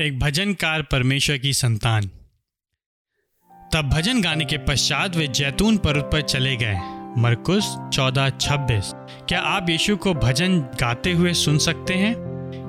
एक भजनकार परमेश्वर की संतान। तब भजन गाने के पश्चात वे जैतून पर्वत पर चले गए। मरकुस चौदह छब्बीस। क्या आप यीशु को भजन गाते हुए सुन सकते हैं?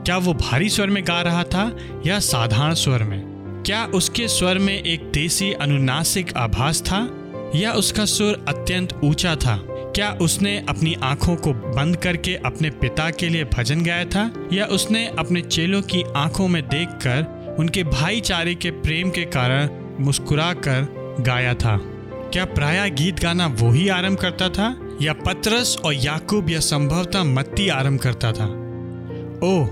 क्या वो भारी स्वर में गा रहा था या साधारण स्वर में? क्या उसके स्वर में एक देसी अनुनासिक आभास था या उसका सुर अत्यंत ऊँचा था? क्या उसने अपनी आँखों को बंद करके अपने पिता के लिए भजन गाया था? या उसने अपने चेलों की आँखों में देखकर उनके भाईचारे के प्रेम के कारण मुस्कुरा कर गाया था? क्या प्राय गीत गाना वो ही आरंभ करता था? या पतरस और याकूब या संभवतः मत्ती आरंभ करता था? ओह,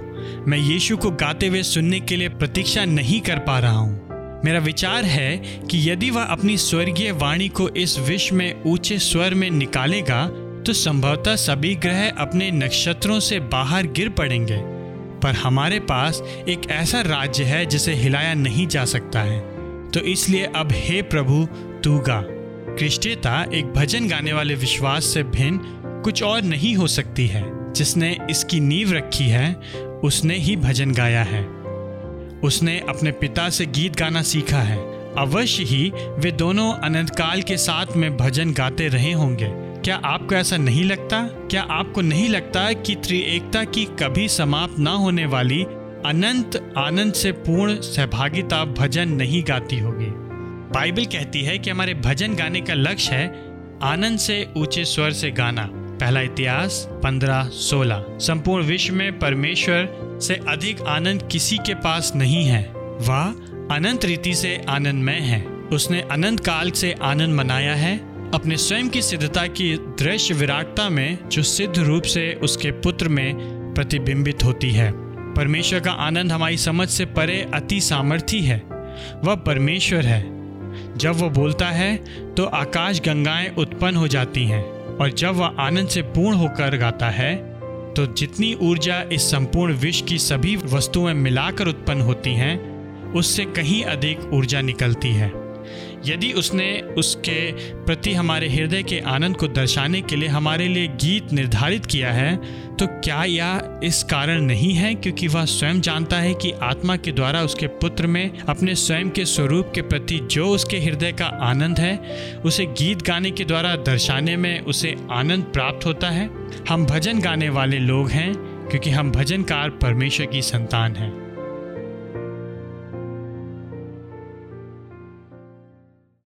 मैं यीशु को गाते हुए सुनने के लिए प्रतीक्षा नहीं कर पा रहा हूँ। मेरा विचार है कि यदि वह अपनी स्वर्गीय वाणी को इस विश्व में ऊँचे स्वर में निकालेगा तो संभवतः सभी ग्रह अपने नक्षत्रों से बाहर गिर पड़ेंगे। पर हमारे पास एक ऐसा राज्य है जिसे हिलाया नहीं जा सकता है। तो इसलिए अब हे प्रभु, तू गा। क्रिस्टियता एक भजन गाने वाले विश्वास से भिन्न कुछ और नहीं हो सकती है। जिसने इसकी नींव रखी है, उसने ही भजन गाया है। उसने अपने पिता से गीत गाना सीखा है। अवश्य ही वे दोनों अनंत काल के साथ में भजन गाते रहे होंगे। क्या आपको ऐसा नहीं लगता? क्या आपको नहीं लगता कि त्रिएकता की कभी समाप्त न होने वाली अनंत आनंद से पूर्ण सहभागिता भजन नहीं गाती होगी? बाइबल कहती है कि हमारे भजन गाने का लक्ष्य है आनंद से ऊँचे स्वर से गाना। पहला इतिहास पंद्रह सोलह। संपूर्ण विश्व में परमेश्वर से अधिक आनंद किसी के पास नहीं है। वह अनंत रीति से आनंदमय है। उसने अनंत काल से आनंद मनाया है। अपने स्वयं की सिद्धता की दृश्य विराटता में, जो सिद्ध रूप से उसके पुत्र में प्रतिबिंबित होती है। परमेश्वर का आनंद हमारी समझ से परे अति सामर्थी है। वह परमेश्वर है। जब वह बोलता है तो आकाश गंगाएँ उत्पन्न हो जाती हैं। और जब वह आनंद से पूर्ण होकर गाता है तो जितनी ऊर्जा इस संपूर्ण विश्व की सभी वस्तुएँ मिलाकर उत्पन्न होती हैं, उससे कहीं अधिक ऊर्जा निकलती है। यदि उसने उसके प्रति हमारे हृदय के आनंद को दर्शाने के लिए हमारे लिए गीत निर्धारित किया है तो क्या यह इस कारण नहीं है क्योंकि वह स्वयं जानता है कि आत्मा के द्वारा उसके पुत्र में अपने स्वयं के स्वरूप के प्रति जो उसके हृदय का आनंद है, उसे गीत गाने के द्वारा दर्शाने में उसे आनंद प्राप्त होता है? हम भजन गाने वाले लोग हैं, क्योंकि हम भजनकार परमेश्वर की संतान हैं।